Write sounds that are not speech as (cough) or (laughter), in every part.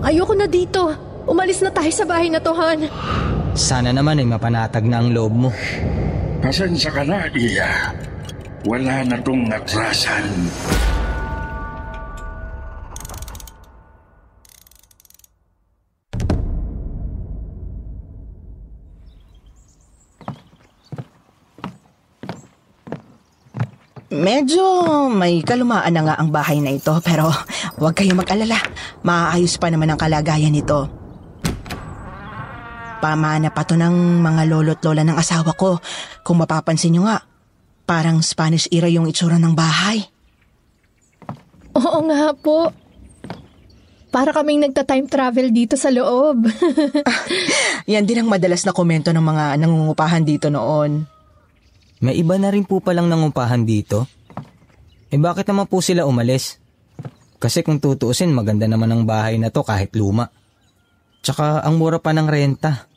Ayoko na dito. Umalis na tayo sa bahay na to, Han. Sana naman ay mapanatag na ang loob mo. Pasensya ka na, Iya. Wala na tong natrasan. Medyo may kalumaan na nga ang bahay na ito (laughs) pero huwag kayong mag-alala. Maayos pa naman ang kalagayan nito. Pamana pa to ng mga lolo't lola ng asawa ko. Kung mapapansin nyo nga, parang Spanish era yung itsura ng bahay. Oo nga po. Para kaming nagta-time travel dito sa loob. (laughs) (laughs) Yan din ang madalas na komento ng mga nangungupahan dito noon. May iba na rin po palang nangumpahan dito. Eh bakit naman po sila umalis? Kasi kung tutuusin maganda naman ang bahay na to kahit luma. Tsaka ang mura pa ng renta.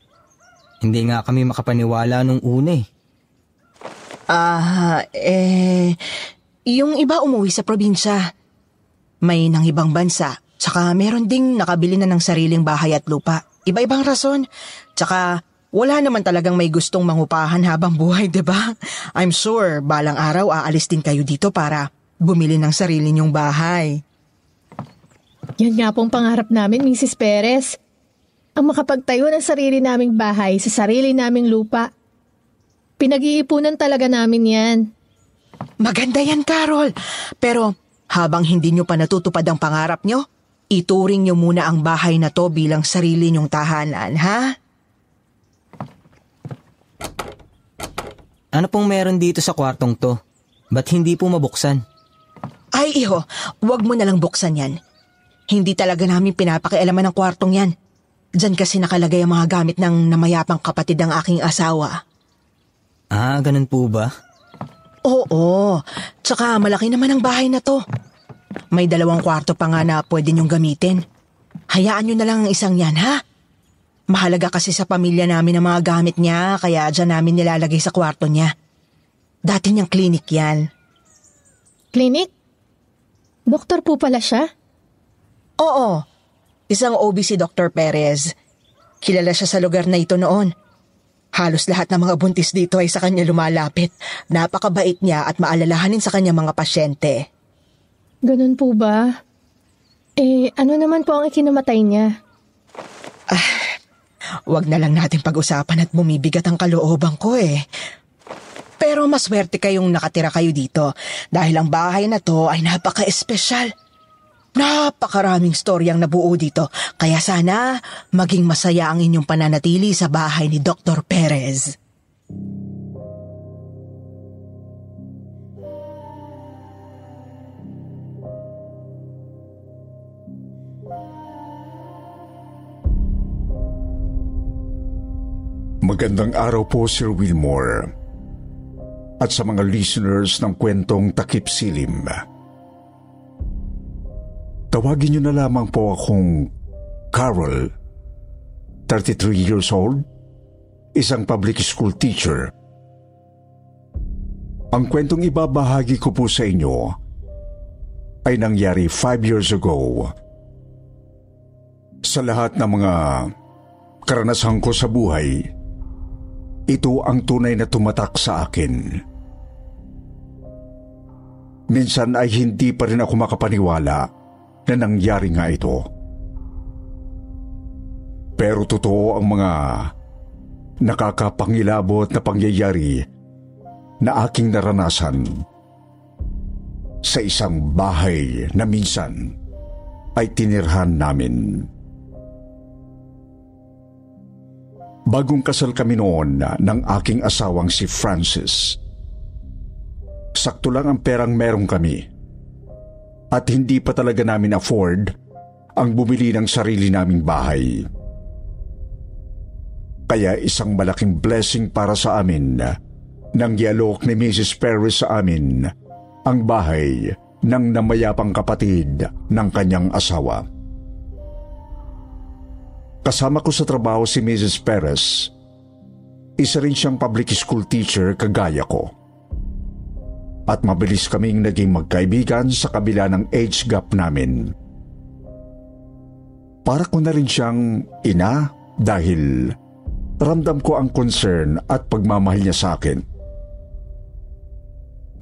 Hindi nga kami makapaniwala nung una eh. Ah, eh, yung iba umuwi sa probinsya. May nang ibang bansa. Tsaka meron ding nakabili na ng sariling bahay at lupa. Iba-ibang rason. Tsaka wala naman talagang may gustong mangupahan habang buhay, 'di ba? I'm sure balang araw aalis din kayo dito para bumili ng sarili niyong bahay. Yan nga pong pangarap namin, Mrs. Perez. Ang makapagtayo ng sarili naming bahay sa sarili naming lupa. Pinag-iipunan talaga namin yan. Maganda yan, Carol. Pero habang hindi niyo pa natutupad ang pangarap niyo, ituring niyo muna ang bahay na to bilang sarili niyong tahanan, ha? Ano pong meron dito sa kwartong to? Ba't hindi po mabuksan? Ay, iho, wag mo nalang buksan yan. Hindi talaga namin pinapakialaman ng kwartong yan. Diyan kasi nakalagay ang mga gamit ng namayapang kapatid ng aking asawa. Ah, ganun po ba? Oo, tsaka malaki naman ang bahay na to. May dalawang kwarto pa nga na pwede niyong gamitin. Hayaan niyo na lang ang isang yan, ha? Mahalaga kasi sa pamilya namin ang mga gamit niya, kaya dyan namin nilalagay sa kwarto niya. Dati niyang clinic yan. Clinic? Doktor po pala siya? Oo, isang OB si Dr. Perez. Kilala siya sa lugar na ito noon. Halos lahat ng mga buntis dito ay sa kanya lumalapit. Napakabait niya at maalalahanin sa kanya mga pasyente. Ganun po ba? Eh, ano naman po ang ikinamatay niya? Huwag na lang natin pag-usapan at bumibigat ang kalooban ko eh. Pero maswerte kayong nakatira kayo dito dahil ang bahay na to ay napaka-espesyal. Napakaraming storyang nabuo dito kaya sana maging masaya ang inyong pananatili sa bahay ni Dr. Perez. Magandang araw po, Sir Wilmore. At sa mga listeners ng kwentong Takip Silim. Tawagin niyo na lamang po akong Carol, 33 years old, isang public school teacher. Ang kwentong ibabahagi ko po sa inyo ay nangyari 5 years ago. Sa lahat ng mga karanasan ko sa buhay, ito ang tunay na tumatak sa akin. Minsan ay hindi pa rin ako makapaniwala na nangyari nga ito. Pero totoo ang mga nakakapangilabot na pangyayari na aking naranasan sa isang bahay na minsan ay tinirhan namin. Bagong kasal kami noon ng aking asawang si Francis. Sakto lang ang perang merong kami. at hindi pa talaga namin afford ang bumili ng sarili naming bahay. Kaya isang malaking blessing para sa amin nang yalok ni Mrs. Perry sa amin ang bahay ng namayapang kapatid ng kanyang asawa. Kasama ko sa trabaho si Mrs. Perez. Isa rin siyang public school teacher kagaya ko. At mabilis kaming naging magkaibigan sa kabila ng age gap namin. Para ko na rin siyang ina dahil ramdam ko ang concern at pagmamahal niya sa akin.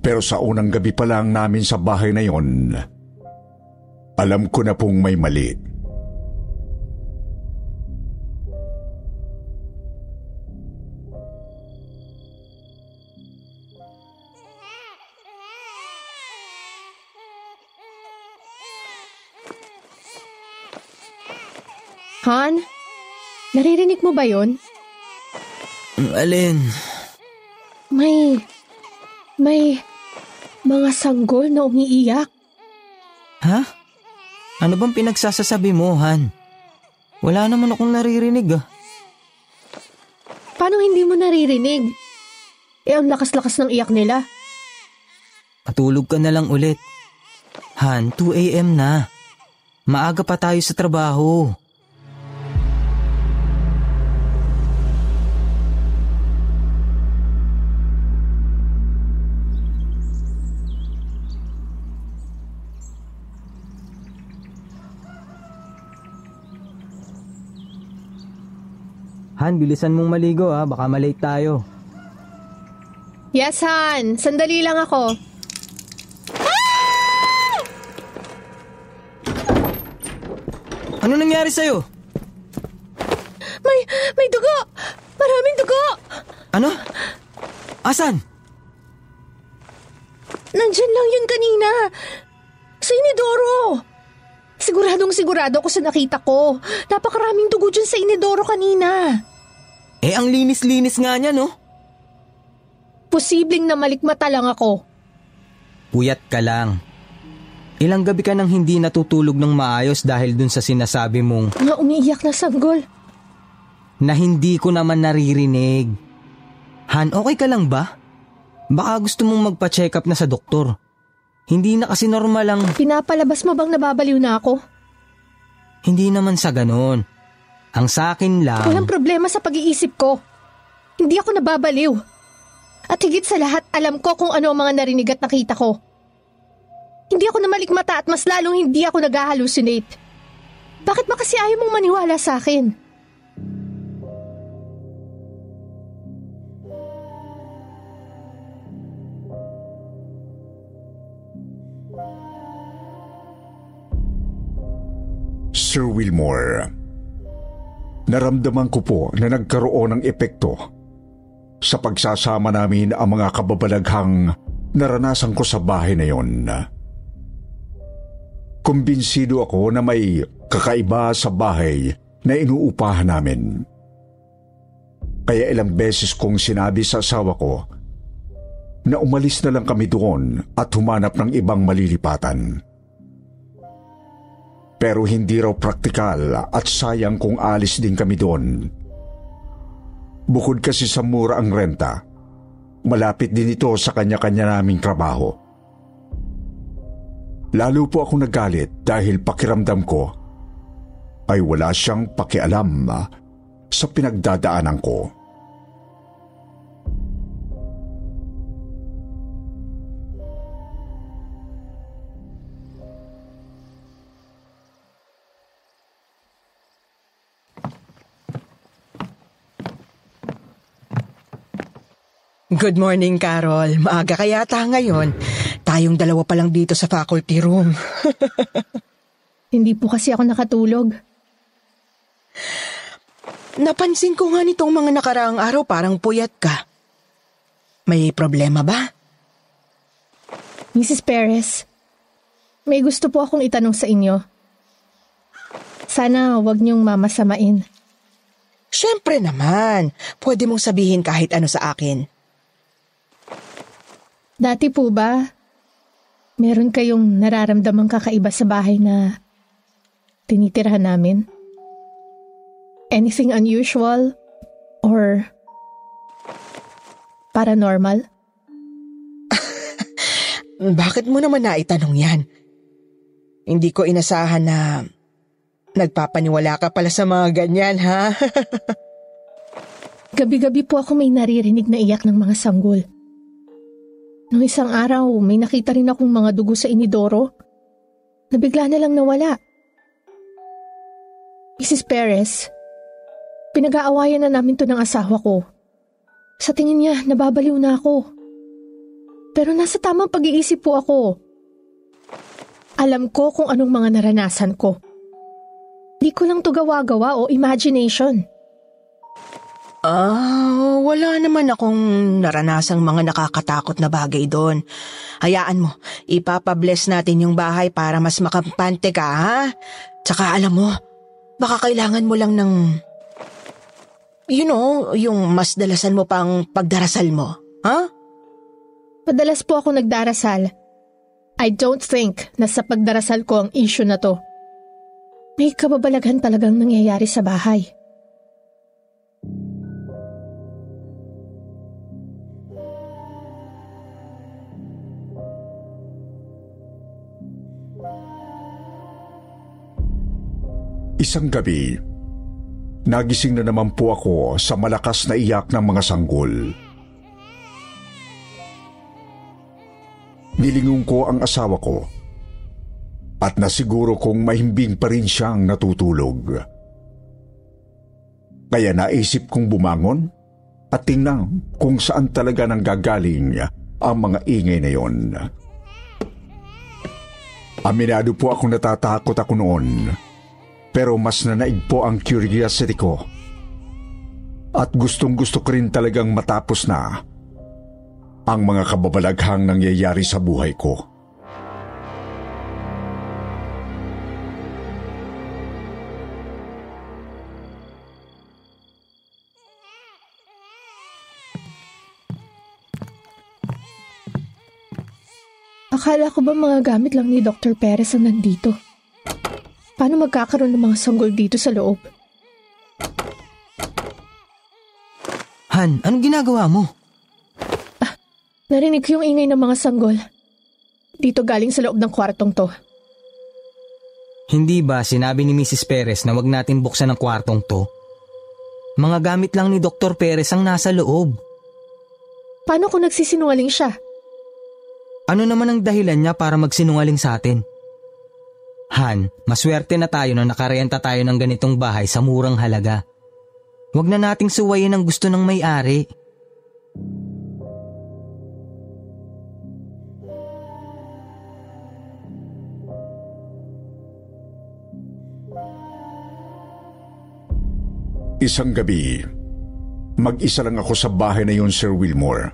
Pero sa unang gabi pa lang namin sa bahay na yon, alam ko na pong may mali. Han? Naririnig mo ba yon? Alin? May... May... Mga sanggol na umiiyak. Ha? Ano bang pinagsasasabi mo, Han? Wala naman akong naririnig ah. Paano hindi mo naririnig? Eh, ang lakas-lakas ng iyak nila. Patulog ka na lang ulit. Han, 2 a.m. na. Maaga pa tayo sa trabaho. Han, bilisan mong maligo ha, baka malate tayo. Yes, Han. Sandali lang ako. Ano nangyari sa'yo? May... May dugo! Maraming dugo! Ano? Asan? Nandyan lang yun kanina. Sa Inidoro. Siguradong sigurado ako sa nakita ko. Napakaraming dugo dyan sa Inidoro kanina. Eh, ang linis-linis nga niya, no? Posibleng na malikmata lang ako. Puyat ka lang. Ilang gabi ka nang hindi natutulog ng maayos dahil dun sa sinasabi mong Mga umiiyak na sanggol. na hindi ko naman naririnig. Han, okay ka lang ba? Baka gusto mong magpa-check up na sa doktor. Hindi na kasi normal ang... Pinapalabas mo bang nababaliw na ako? Hindi naman sa ganon. Ang sa akin lang... Walang problema sa pag-iisip ko. Hindi ako nababaliw. At higit sa lahat, alam ko kung ano ang mga narinig at nakita ko. Hindi ako namalikmata at mas lalong hindi ako nag-hallucinate. Bakit ba kasi ayaw mong maniwala sa akin? Sir Wilmore, naramdaman ko po na nagkaroon ng epekto sa pagsasama namin ang mga kababalaghang naranasan ko sa bahay na yon. Kumbinsido ako na may kakaiba sa bahay na inuupahan namin. Kaya ilang beses kong sinabi sa asawa ko na umalis na lang kami doon at humanap ng ibang malilipatan. Pero hindi raw praktikal at sayang kung alis din kami doon. Bukod kasi sa mura ang renta, malapit din ito sa kanya-kanya naming trabaho. Lalo po ako nagalit dahil pakiramdam ko ay wala siyang pakialam sa pinagdadaanan ko. Good morning, Carol. Maaga ka yata ngayon. Tayong dalawa pa lang dito sa faculty room. (laughs) Hindi po kasi ako nakatulog. Napansin ko nga nitong mga nakaraang araw parang puyat ka. May problema ba? Mrs. Perez, may gusto po akong itanong sa inyo. Sana wag niyong mamasamain. Siyempre naman. Pwede mong sabihin kahit ano sa akin. Dati po ba, meron kayong nararamdamang kakaiba sa bahay na tinitirhan namin? Anything unusual or paranormal? (laughs) Bakit mo naman naitanong yan? Hindi ko inasahan na nagpapaniwala ka pala sa mga ganyan, ha? (laughs) Gabi-gabi po ako may naririnig na iyak ng mga sanggol. Nung isang araw, may nakita rin akong mga dugo sa inidoro na bigla na lang nawala. Mrs. Perez, pinag-aawayan na namin to ng asawa ko. Sa tingin niya, nababaliw na ako. Pero nasa tamang pag-iisip po ako. Alam ko kung anong mga naranasan ko. Di ko lang to gawa-gawa o imagination. Ah, wala naman akong naranasang mga nakakatakot na bagay doon. Hayaan mo, ipapabless natin yung bahay para mas makampante ka, ha? Tsaka alam mo, baka kailangan mo lang ng... You know, yung mas dalasan mo pang pagdarasal mo, ha? Madalas po ako nagdarasal. I don't think na sa pagdarasal ko ang issue na to. May kababalaghan talagang nangyayari sa bahay. Isang gabi, nagising na naman po ako sa malakas na iyak ng mga sanggol. Nilingon ko ang asawa ko at nasiguro kong mahimbing pa rin siyang natutulog. Kaya naisip kong bumangon at tingnan kung saan talaga nang gagaling ang mga ingay na yon. Aminado po ako natatakot ako noon. Pero mas nanaig po ang curiosity ko. At gustong gusto ko rin talagang matapos na ang mga kababalaghang nangyayari sa buhay ko. Akala ko ba mga gamit lang ni Dr. Perez ang nandito? Paano magkakaroon ng mga sanggol dito sa loob? Han, anong ginagawa mo? Narinig ko yung ingay ng mga sanggol. Dito galing sa loob ng kwartong to. Hindi ba sinabi ni Mrs. Perez na wag natin buksan ang kwartong to? Mga gamit lang ni Dr. Perez ang nasa loob. Paano kung nagsisinungaling siya? Ano naman ang dahilan niya para magsinungaling sa atin? Han, maswerte na tayo na nakarenta tayo ng ganitong bahay sa murang halaga. Huwag na nating suwayin ang gusto ng may-ari. Isang gabi, mag-isa lang ako sa bahay na yun, Sir Wilmore.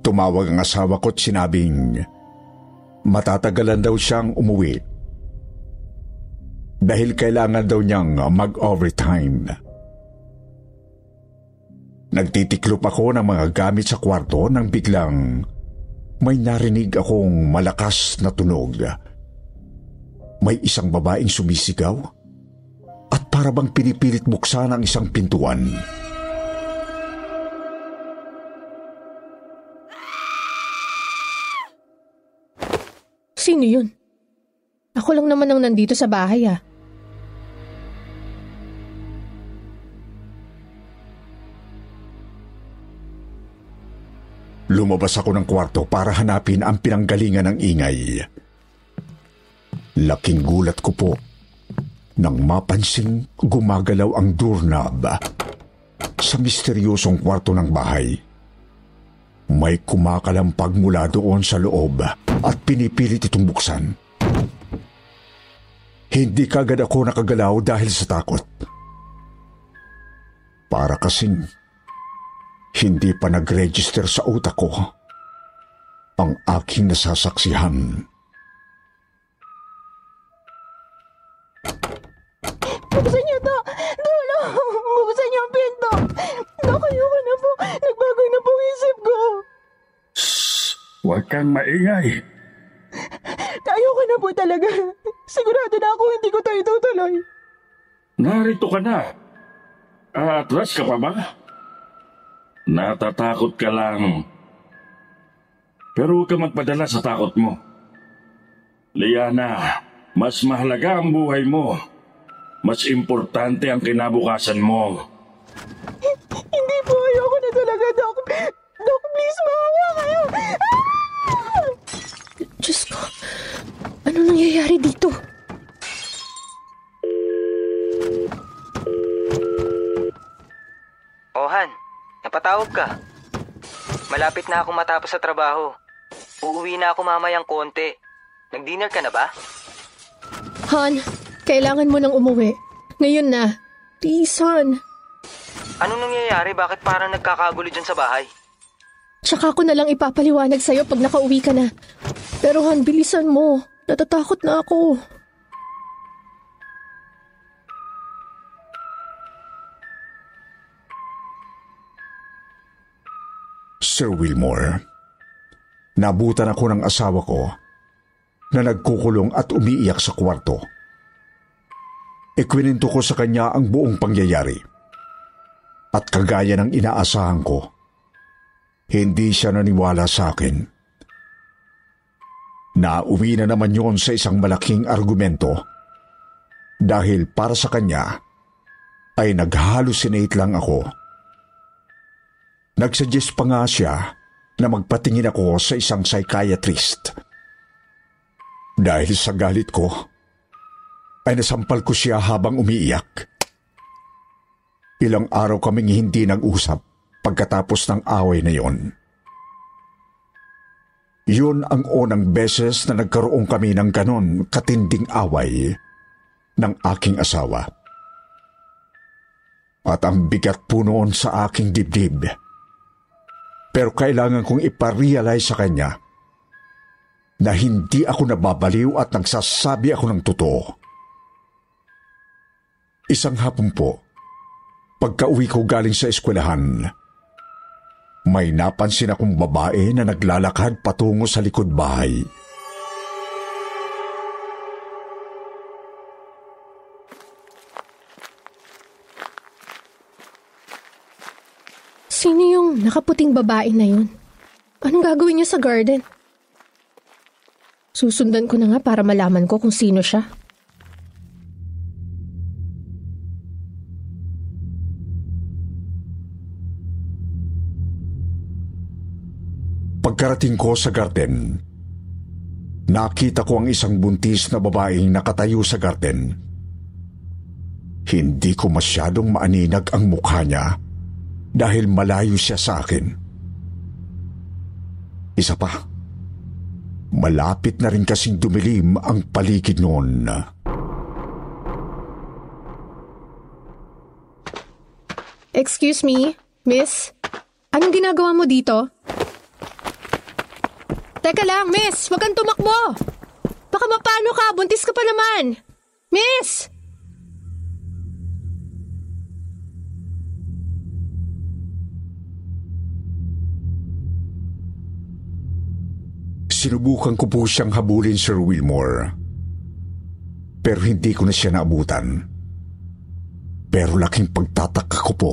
Tumawag ang asawa ko at sinabing matatagalan daw siyang umuwi. Dahil kailangan daw niyang mag-overtime. Nagtitiklop ako ng mga gamit sa kwarto nang biglang may narinig akong malakas na tunog. May isang babaeng sumisigaw at parabang pinipilit buksan ang isang pintuan. Sino yun? Ako lang naman ang nandito sa bahay ah. Lumabas ako ng kwarto para hanapin ang pinanggalingan ng ingay. Laking gulat ko po nang mapansing gumagalaw ang doorknob sa misteryosong kwarto ng bahay. May kumakalampag mula doon sa loob at pinipilit itong buksan. Hindi kagad ako nakagalaw dahil sa takot. Para kasing hindi pa nag-register sa utak ko ang aking nasasaksihan. Buksan niyo to! Dulo! Buksan niyo ang pinto! Nakayoko na po! Nagbago na po ang isip ko! Huwag kang maingay. Ayoko na po talaga. Sigurado na ako hindi ko to itutuloy. Narito ka na. Atras ka pa ba? Natatakot ka lang. Pero huwag ka magpadala sa takot mo. Liana, mas mahalaga ang buhay mo. Mas importante ang kinabukasan mo. Hindi po, ayoko na talaga, Doc. Doc, please, maawa kayo. Ah! Diyos ko, ano nangyayari dito? Ohan, napatawag ka. Malapit na akong matapos sa trabaho. Uuwi na ako mamayang konti. Nag-dinner ka na ba? Han, kailangan mo nang umuwi. Ngayon na. Please, Han. Anong nangyayari? Bakit parang nagkakagulo dyan sa bahay? Tsaka ko na lang ipapaliwanag sa'yo pag nakauwi ka na. Pero Han, bilisan mo. Natatakot na ako. Sir Wilmore, nabutan ako ng asawa ko na nagkukulong at umiiyak sa kwarto. Ikwininto ko sa kanya ang buong pangyayari. At kagaya ng inaasahan ko, hindi siya naniwala sa akin. Nauwi na naman yon sa isang malaking argumento dahil para sa kanya ay nag-hallucinate lang ako. Nagsuggest pa nga siya na magpatingin ako sa isang psychiatrist. Dahil sa galit ko, ay nasampal ko siya habang umiiyak. Ilang araw kaming hindi nag-usap pagkatapos ng away na yon. Yun ang unang beses na nagkaroon kami ng ganon katinding away ng aking asawa. At ang bigat po noon sa aking dibdib. Pero kailangan kong iparealize sa kanya na hindi ako nababaliw at nagsasabi ako ng totoo. Isang hapon po, pagka-uwi ko galing sa eskwelahan, may napansin akong babae na naglalakad patungo sa likod bahay. Sino yung nakaputing babae na yun? Anong gagawin niya sa garden? Susundan ko na nga para malaman ko kung sino siya. Pagkarating ko sa garden, nakita ko ang isang buntis na babaeng nakatayo sa garden. Hindi ko masyadong maaninag ang mukha niya dahil malayo siya sa akin. Isa pa, malapit na rin kasing dumilim ang paligid noon. Excuse me, miss? Anong ginagawa mo dito? Teka lang, miss! Huwag kang tumakbo! Baka mapano ka! Buntis ka pa naman! Miss! Sinubukan ko po siyang habulin, Sir Wilmore. Pero hindi ko na siya naabutan. Pero laking pagtataka ko po.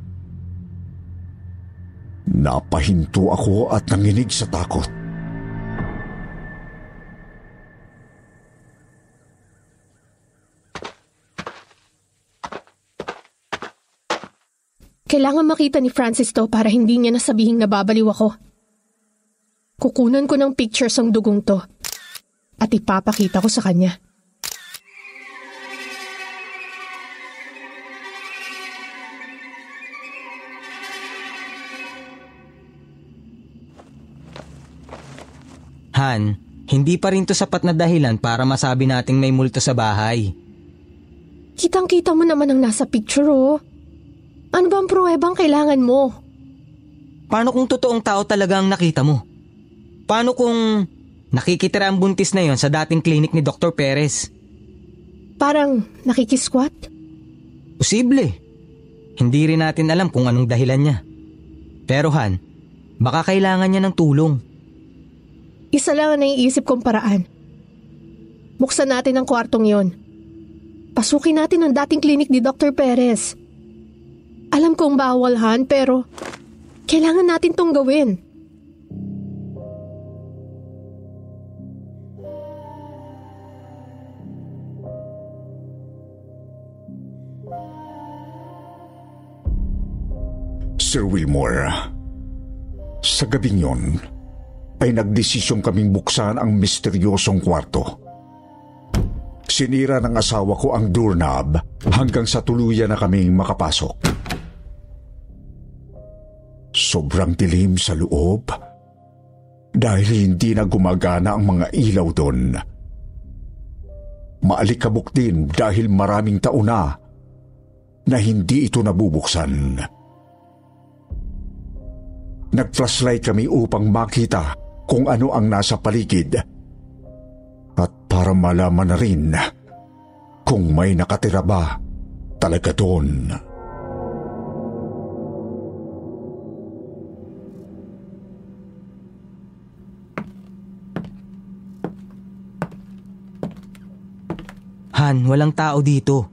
napahinto ako at nanginig sa takot. Kailangan makita ni Francis to para hindi niya nasabihing nababaliw ako. Kukunan ko ng pictures ang dugong to at ipapakita ko sa kanya. Han, hindi pa rin to sapat na dahilan para masabi nating may multo sa bahay. Kitang-kita mo naman ang nasa picture oh. Ano ba ang pruwebang kailangan mo? Paano kung totoong tao talaga ang nakita mo? Paano kung nakikitira ang buntis na yon sa dating klinik ni Dr. Perez? Parang nakikisquat? Posible. Hindi rin natin alam kung anong dahilan niya. Pero Han, baka kailangan niya ng tulong. Isa lang ang naiisip kong paraan. Buksan natin ang kwartong yon. Pasukin natin ang dating klinik ni Dr. Perez. Alam kong bawal, Han, pero kailangan natin tong gawin. Sir Wilmore, sa gabing yon ay nagdesisyon kaming buksan ang misteryosong kwarto. Sinira ng asawa ko ang doorknob hanggang sa tuluyan na kaming makapasok. Sobrang dilim sa loob dahil hindi na gumagana ang mga ilaw doon. Maalikabok din dahil maraming taon na na hindi ito nabubuksan. Nag-flashlight kami upang makita kung ano ang nasa paligid at para malaman na rin kung may nakatira ba talaga doon. Han, walang tao dito.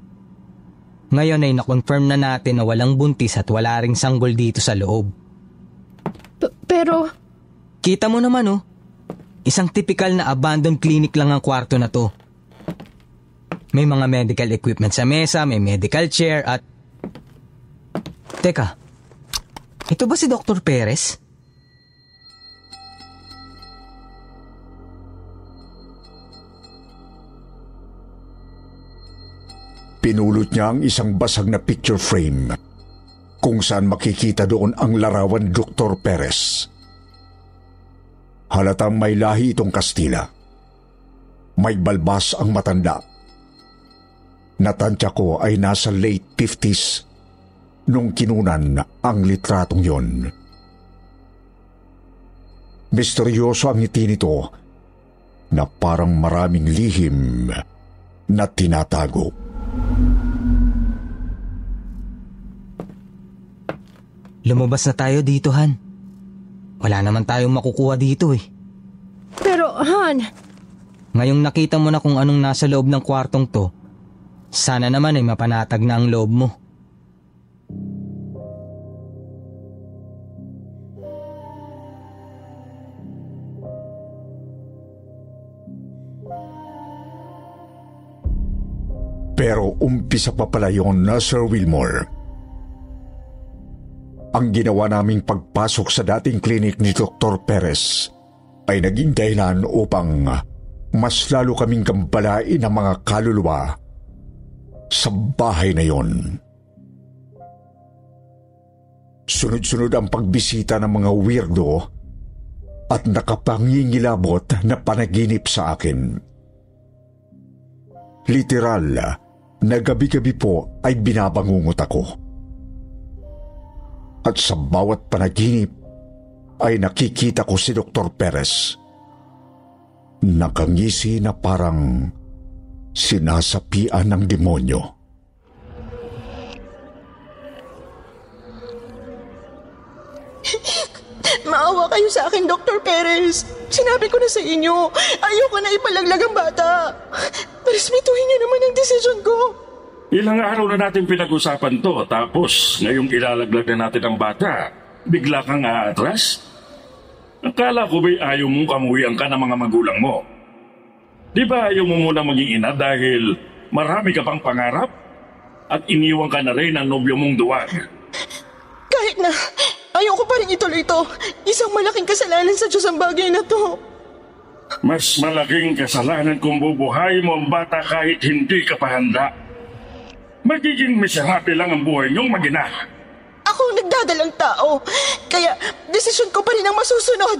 Ngayon ay nakonfirm na natin na walang buntis at wala ring sanggol dito sa loob. P- pero, Kita mo naman oh, isang typical na abandoned clinic lang ang kwarto na to. May mga medical equipment sa mesa, may medical chair at... Teka, ito ba si Dr. Perez? Pinulot niya ang isang basag na picture frame kung saan makikita doon ang larawan Dr. Perez. Halatang may lahi itong Kastila. May balbas ang matanda. Natansya ko ay nasa late 50s nung kinunan ang litratong yon. Misteryoso ang ngiti nito na parang maraming lihim na tinatago. Lumabas na tayo dito, Han. Wala naman tayong makukuha dito eh. pero Han, Ngayong nakita mo na kung anong nasa loob ng kwartong to, sana naman ay mapanatag na ang loob mo. Pero umpisa pa pala yun na Sir Wilmore. Ang ginawa naming pagpasok sa dating klinik ni Dr. Perez ay naging dahilan upang mas lalo kaming gambalain ang mga kaluluwa sa bahay na yon. Sunod-sunod ang pagbisita ng mga weirdo at nakapangingilabot na panaginip sa akin. Literal na gabi-gabi po ay binabangungot ako. At sa bawat panaginip ay nakikita ko si Dr. Perez. Nakangisi na parang sinasapian ng demonyo. (laughs) Maawa kayo sa akin, Dr. Perez. Sinabi ko na sa inyo, ayoko na ipalaglag ang bata. Respetuhin niyo naman ang desisyon ko. Ilang araw na natin pinag-usapan to, tapos ngayong ilalaglag na natin ang bata, bigla kang aatras? Akala ko ba'y ayaw mong kamuhian ka ng mga magulang mo? Di ba ayaw mo muna maging ina dahil marami ka pang pangarap? At iniwan ka na rin ang nobyo mong duwag. Kahit na ayoko pa rin ituloy ito, isang malaking kasalanan sa Diyos ang bagay na to. Mas malaking kasalanan kung bubuhay mo ang bata kahit hindi ka pa handa. Magiging miserable lang ang buhay niyong magina. Ako ang nagdadalang tao, kaya desisyon ko pa rin ang masusunod.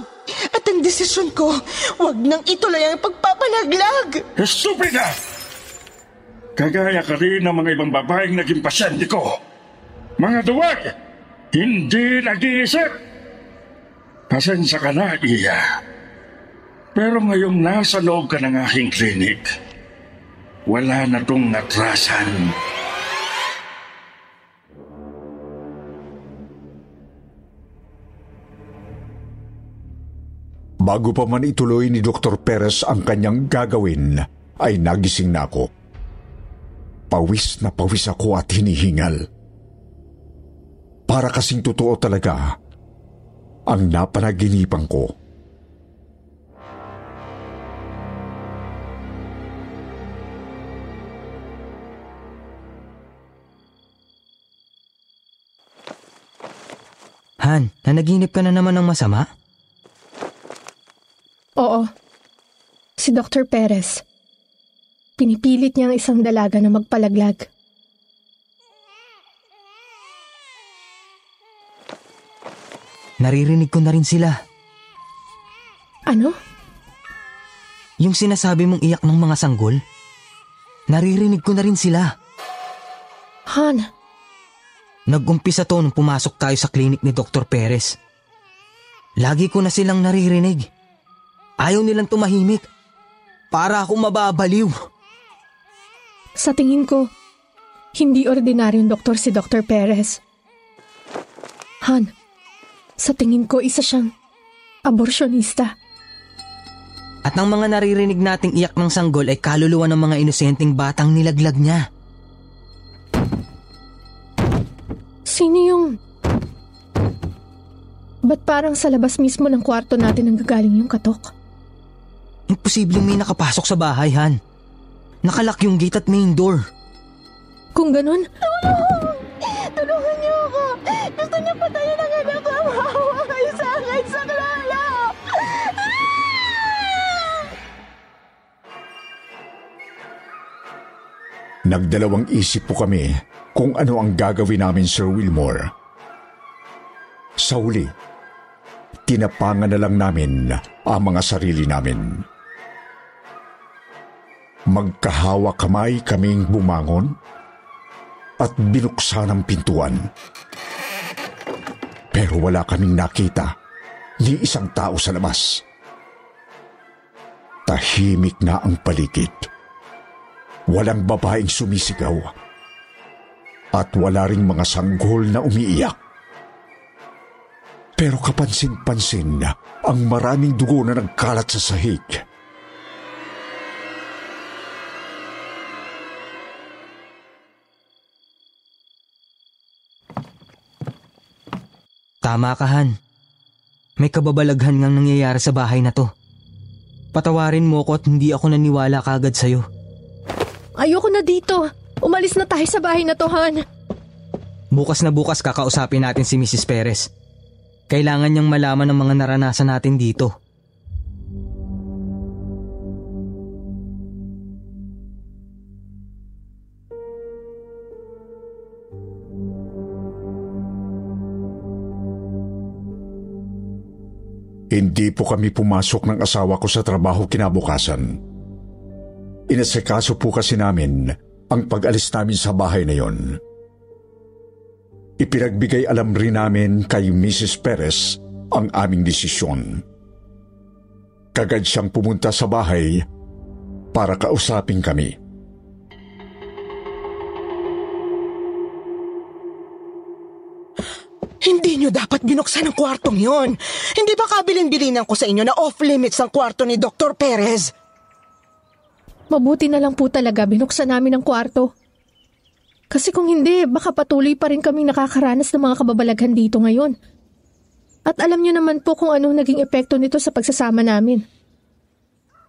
At ang desisyon ko, wag nang ituloy ang pagpapanaglag. Estupida! Kagaya ka rin ng mga ibang babaeng naging pasyente ko. Mga duwag, hindi nag-iisip. Pasensya ka na, Iya. Pero ngayong nasa loob ka ng aking klinik, wala na tong natrasan. Bago pa man ituloy ni Dr. Perez ang kanyang gagawin, ay nagising na ako. Pawis na pawis ako at hinihingal. Para kasing totoo talaga ang napanaginipan ko. Han, nanaginip ka na naman ng masama? Oo. Si Dr. Perez. Pinipilit niya ang isang dalaga na magpalaglag. Naririnig ko na rin sila. Ano? Yung sinasabi mong iyak ng mga sanggol, naririnig ko na rin sila. Han, Nag-umpisa to nung pumasok tayo sa klinik ni Dr. Perez. Lagi ko na silang naririnig. Ayaw nilang tumahimik. Para ako mababaliw. sa tingin ko, hindi ordinaryong doktor si Dr. Perez. Han, sa tingin ko isa siyang aborsyonista. At ang mga naririnig nating iyak ng sanggol ay kaluluwa ng mga inosenteng batang nilaglag niya. Sino yung... Ba't parang sa labas mismo ng kwarto natin ang gagaling yung katok? Imposibleng may nakapasok sa bahay, Han. Nakalak yung gate at main door. Kung ganun, Tulungan niyo ako! Gusto niyo patayin ang anak ko! Maawa kayo sa akin, sa! Nagdalawang isip po kami kung ano ang gagawin namin, Sir Wilmore. Sa huli, tinapangan na lang namin ang mga sarili namin. Magkahawa kamay kaming bumangon at binuksan ang pintuan. Pero wala kaming nakita ni isang tao sa labas. Tahimik na ang paligid. Walang babaeng sumisigaw. At wala ring mga sanggol na umiiyak. Pero kapansin-pansin ang maraming dugo na nagkalat sa sahig. Tama ka, Han. May kababalaghan ngang nangyayari sa bahay na to. Patawarin mo ko at hindi ako naniwala kagad sa'yo. ayoko na dito. Umalis na tayo sa bahay na to, Han. Bukas na bukas kakausapin natin si Mrs. Perez. Kailangan niyang malaman ng mga naranasan natin dito. Hindi po kami pumasok ng asawa ko sa trabaho kinabukasan. Inasikaso po kasi namin ang pag-alis namin sa bahay na yon. Ipinagbigay alam rin namin kay Mrs. Perez ang aming desisyon. Kagad siyang pumunta sa bahay para kausapin kami. Hindi nyo dapat binuksan ang kwartong yon. Hindi ba kabilin-bilinan ko sa inyo na off-limits ang kwarto ni Dr. Perez? Mabuti na lang po talaga binuksan namin ang kwarto. Kasi kung hindi, baka patuloy pa rin kami nakakaranas ng mga kababalaghan dito ngayon. At alam niyo naman po kung anong naging epekto nito sa pagsasama namin.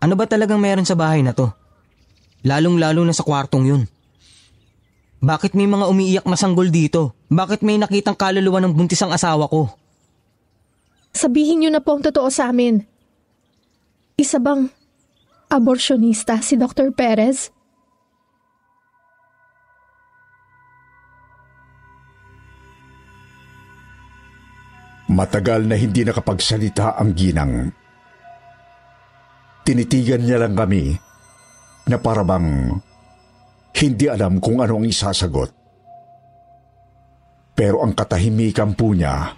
Ano ba talagang meron sa bahay na to? Lalong-lalo na sa kwartong yun. Bakit may mga umiiyak na sanggol dito? Bakit may nakitang kaluluwa ng buntis ang asawa ko? Sabihin niyo na po ang totoo sa amin. Isa bang aborsyonista si Dr. Perez? Matagal na hindi nakapagsalita ang ginang. Tinitigan niya lang kami na parabang hindi alam kung ano ang isasagot. Pero ang katahimikan po niya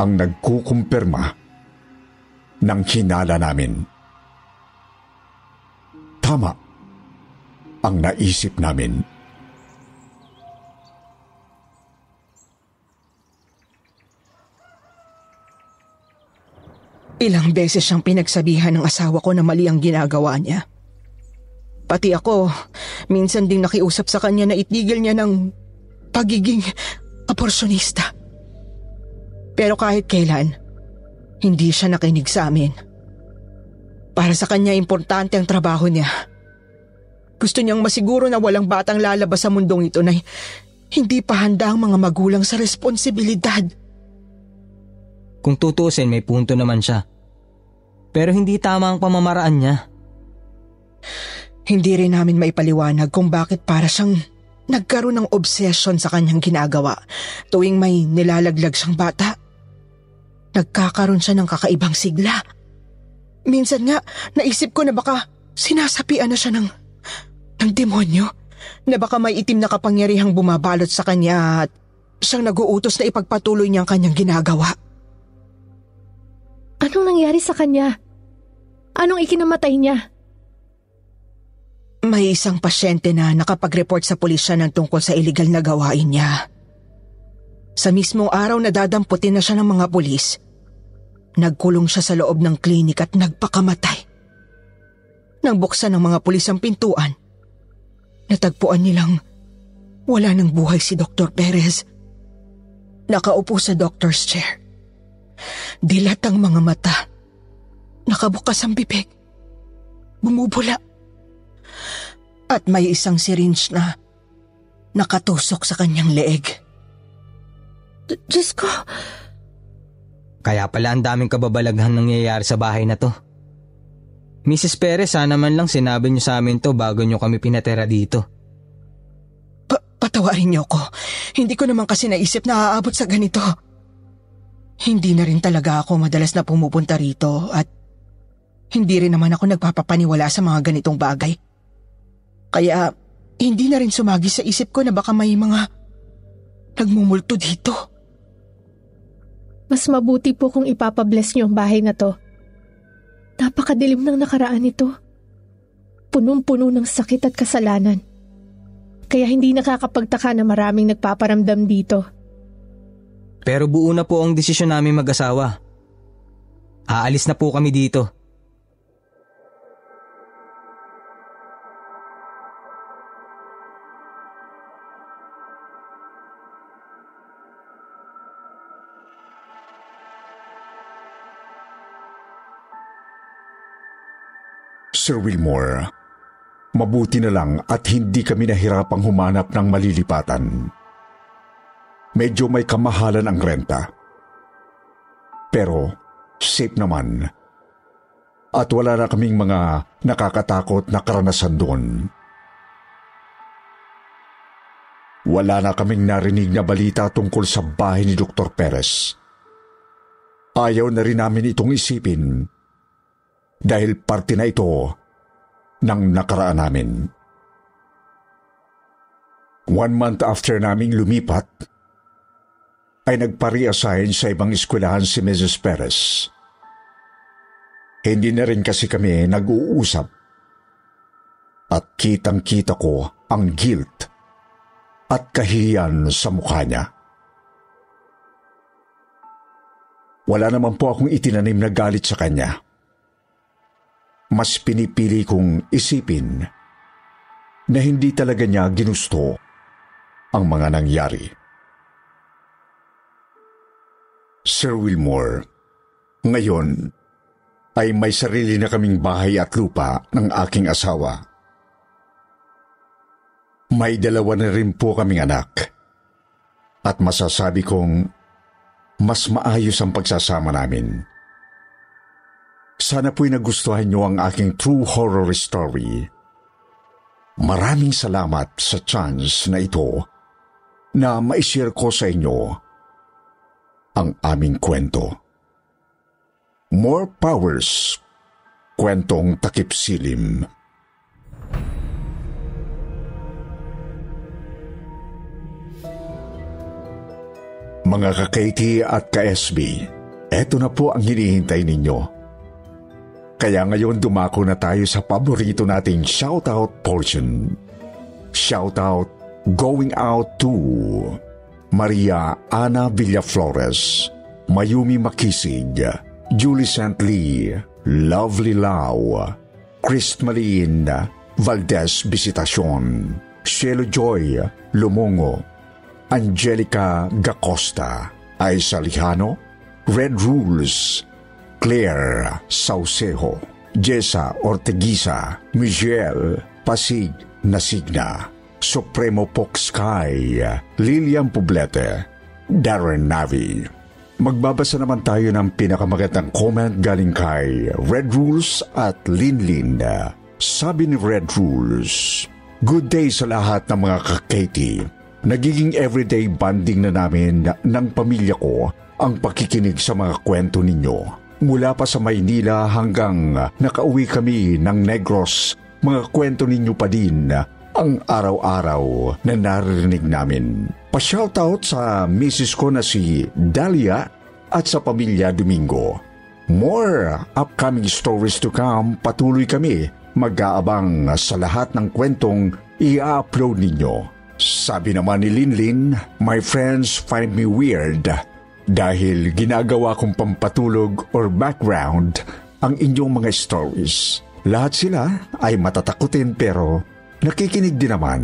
ang nagkukumpirma ng hinala namin. Tama ang naisip namin. Ilang beses siyang pinagsabihan ng asawa ko na mali ang ginagawa niya. Pati ako, minsan ding nakiusap sa kanya na itigil niya ng pagiging aborsyonista. Pero kahit kailan, hindi siya nakinig sa amin. Para sa kanya importante ang trabaho niya. Gusto niyang masiguro na walang batang lalabas sa mundong ito na hindi pa handa ang mga magulang sa responsibilidad. Kung tutuusin may punto naman siya. Pero hindi tama ang pamamaraan niya. Hindi rin namin maipaliwanag kung bakit para siyang nagkaroon ng obsession sa kanyang ginagawa tuwing may nilalaglag siyang bata. Nagkakaroon siya ng kakaibang sigla. Minsan nga, naisip ko na baka sinasapian na siya ng, ng demonyo. Na baka may itim na kapangyarihang bumabalot sa kanya at siyang naguutos na ipagpatuloy niya ang kanyang ginagawa. Anong nangyari sa kanya? Anong ikinamatay niya? May isang pasyente na nakapag-report sa pulisya ng tungkol sa illegal na gawain niya. Sa mismong araw na dadamputin na siya ng mga pulis, nagkulong siya sa loob ng klinik at nagpakamatay. Nang buksan ng mga pulis ang pintuan, natagpuan nilang wala ng buhay si Dr. Perez. Nakaupo sa doctor's chair. Dilat ang mga mata. Nakabukas ang bibig. Bumubula. At may isang syringe na nakatusok sa kanyang leeg. D- Diyos ko, Kaya pala ang daming kababalaghan nangyayari sa bahay na to. Mrs. Perez, sana man lang sinabi niyo sa amin to bago niyo kami pinatera dito. Pa- patawarin niyo ako. Hindi ko naman kasi naisip na aabot sa ganito. Hindi na rin talaga ako madalas na pumupunta rito at hindi rin naman ako nagpapapaniwala sa mga ganitong bagay. Kaya hindi na rin sumagi sa isip ko na baka may mga nagmumulto dito. mas mabuti po kung ipapabless niyo ang bahay na to. Napakadilim ng nakaraan nito. Punong-puno ng sakit at kasalanan. Kaya hindi nakakapagtaka na maraming nagpaparamdam dito. Pero buo na po ang desisyon namin mag-asawa. Aalis na po kami dito. Sir Wilmore, mabuti na lang at hindi kami nahirapang humanap ng malilipatan. Medyo may kamahalan ang renta. Pero safe naman. At wala na kaming mga nakakatakot na karanasan doon. Wala na kaming narinig na balita tungkol sa bahay ni Dr. Perez. Ayaw na rin namin itong isipin dahil parte na ito ng nakaraan namin. One month after naming lumipat, ay nagpa-reassign sa ibang eskwelahan si Mrs. Perez. Hindi na rin kasi kami nag-uusap. At kitang-kita ko ang guilt at kahiyan sa mukha niya. Wala naman po akong itinanim na galit sa kanya. Mas pinipili kong isipin na hindi talaga niya ginusto ang mga nangyari. Sir Wilmore, ngayon ay may sarili na kaming bahay at lupa ng aking asawa. May dalawa na rin po kaming anak. At masasabi kong mas maayos ang pagsasama namin. Sana po'y nagustuhan niyo ang aking true horror story. Maraming salamat sa chance na ito na maishare ko sa inyo ang aming kwento. More Powers, kwentong takip silim. Mga ka-KT at ka-SB, eto na po ang hinihintay ninyo. Kaya ngayon dumako na tayo sa paborito nating shoutout portion. Shoutout going out to Maria Ana Villaflores, Mayumi Makisig, Julie St. Lee, Lovely Lau, Chris Malin, Valdez Visitacion, Cielo Joy, Lumongo, Angelica Gacosta, Aisa Lijano, Red Rules, Claire Saucejo, Jessa Ortegiza, Michelle Pasig Nasigna, Supremo Pox Sky, Lilian Poblete, Darren Navi. Magbabasa naman tayo ng pinakamagandang comment galing kay Red Rules at Linlin. Sabi ni Red Rules, Good day sa lahat ng mga kaketi. Nagiging everyday bonding na namin ng pamilya ko ang pakikinig sa mga kwento ninyo. Mula pa sa Maynila hanggang nakauwi kami ng Negros, mga kwento ninyo pa din ang araw-araw na naririnig namin. Pa-shoutout sa misis ko na si Dalia at sa pamilya Domingo. More upcoming stories to come, patuloy kami mag-aabang sa lahat ng kwentong i-upload ninyo. Sabi naman ni Linlin, my friends find me weird dahil ginagawa kong pampatulog or background ang inyong mga stories. Lahat sila ay matatakutin pero nakikinig din naman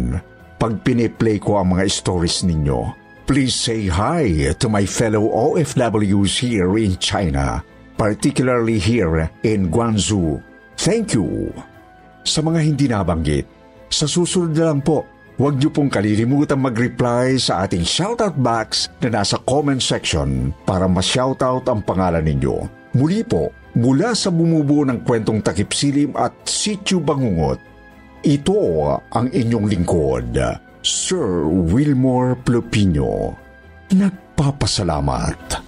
pag piniplay ko ang mga stories ninyo. Please say hi to my fellow OFWs here in China, particularly here in Guangzhou. Thank you. Sa mga hindi nabanggit, sa susunod na lang po Huwag niyo pong kalilimutan mag-reply sa ating shoutout box na nasa comment section para ma-shoutout ang pangalan ninyo. Muli po, mula sa bumubuo ng kwentong takip silim at sityo bangungot, ito ang inyong lingkod, Sir Wilmore Plopino. Nagpapasalamat.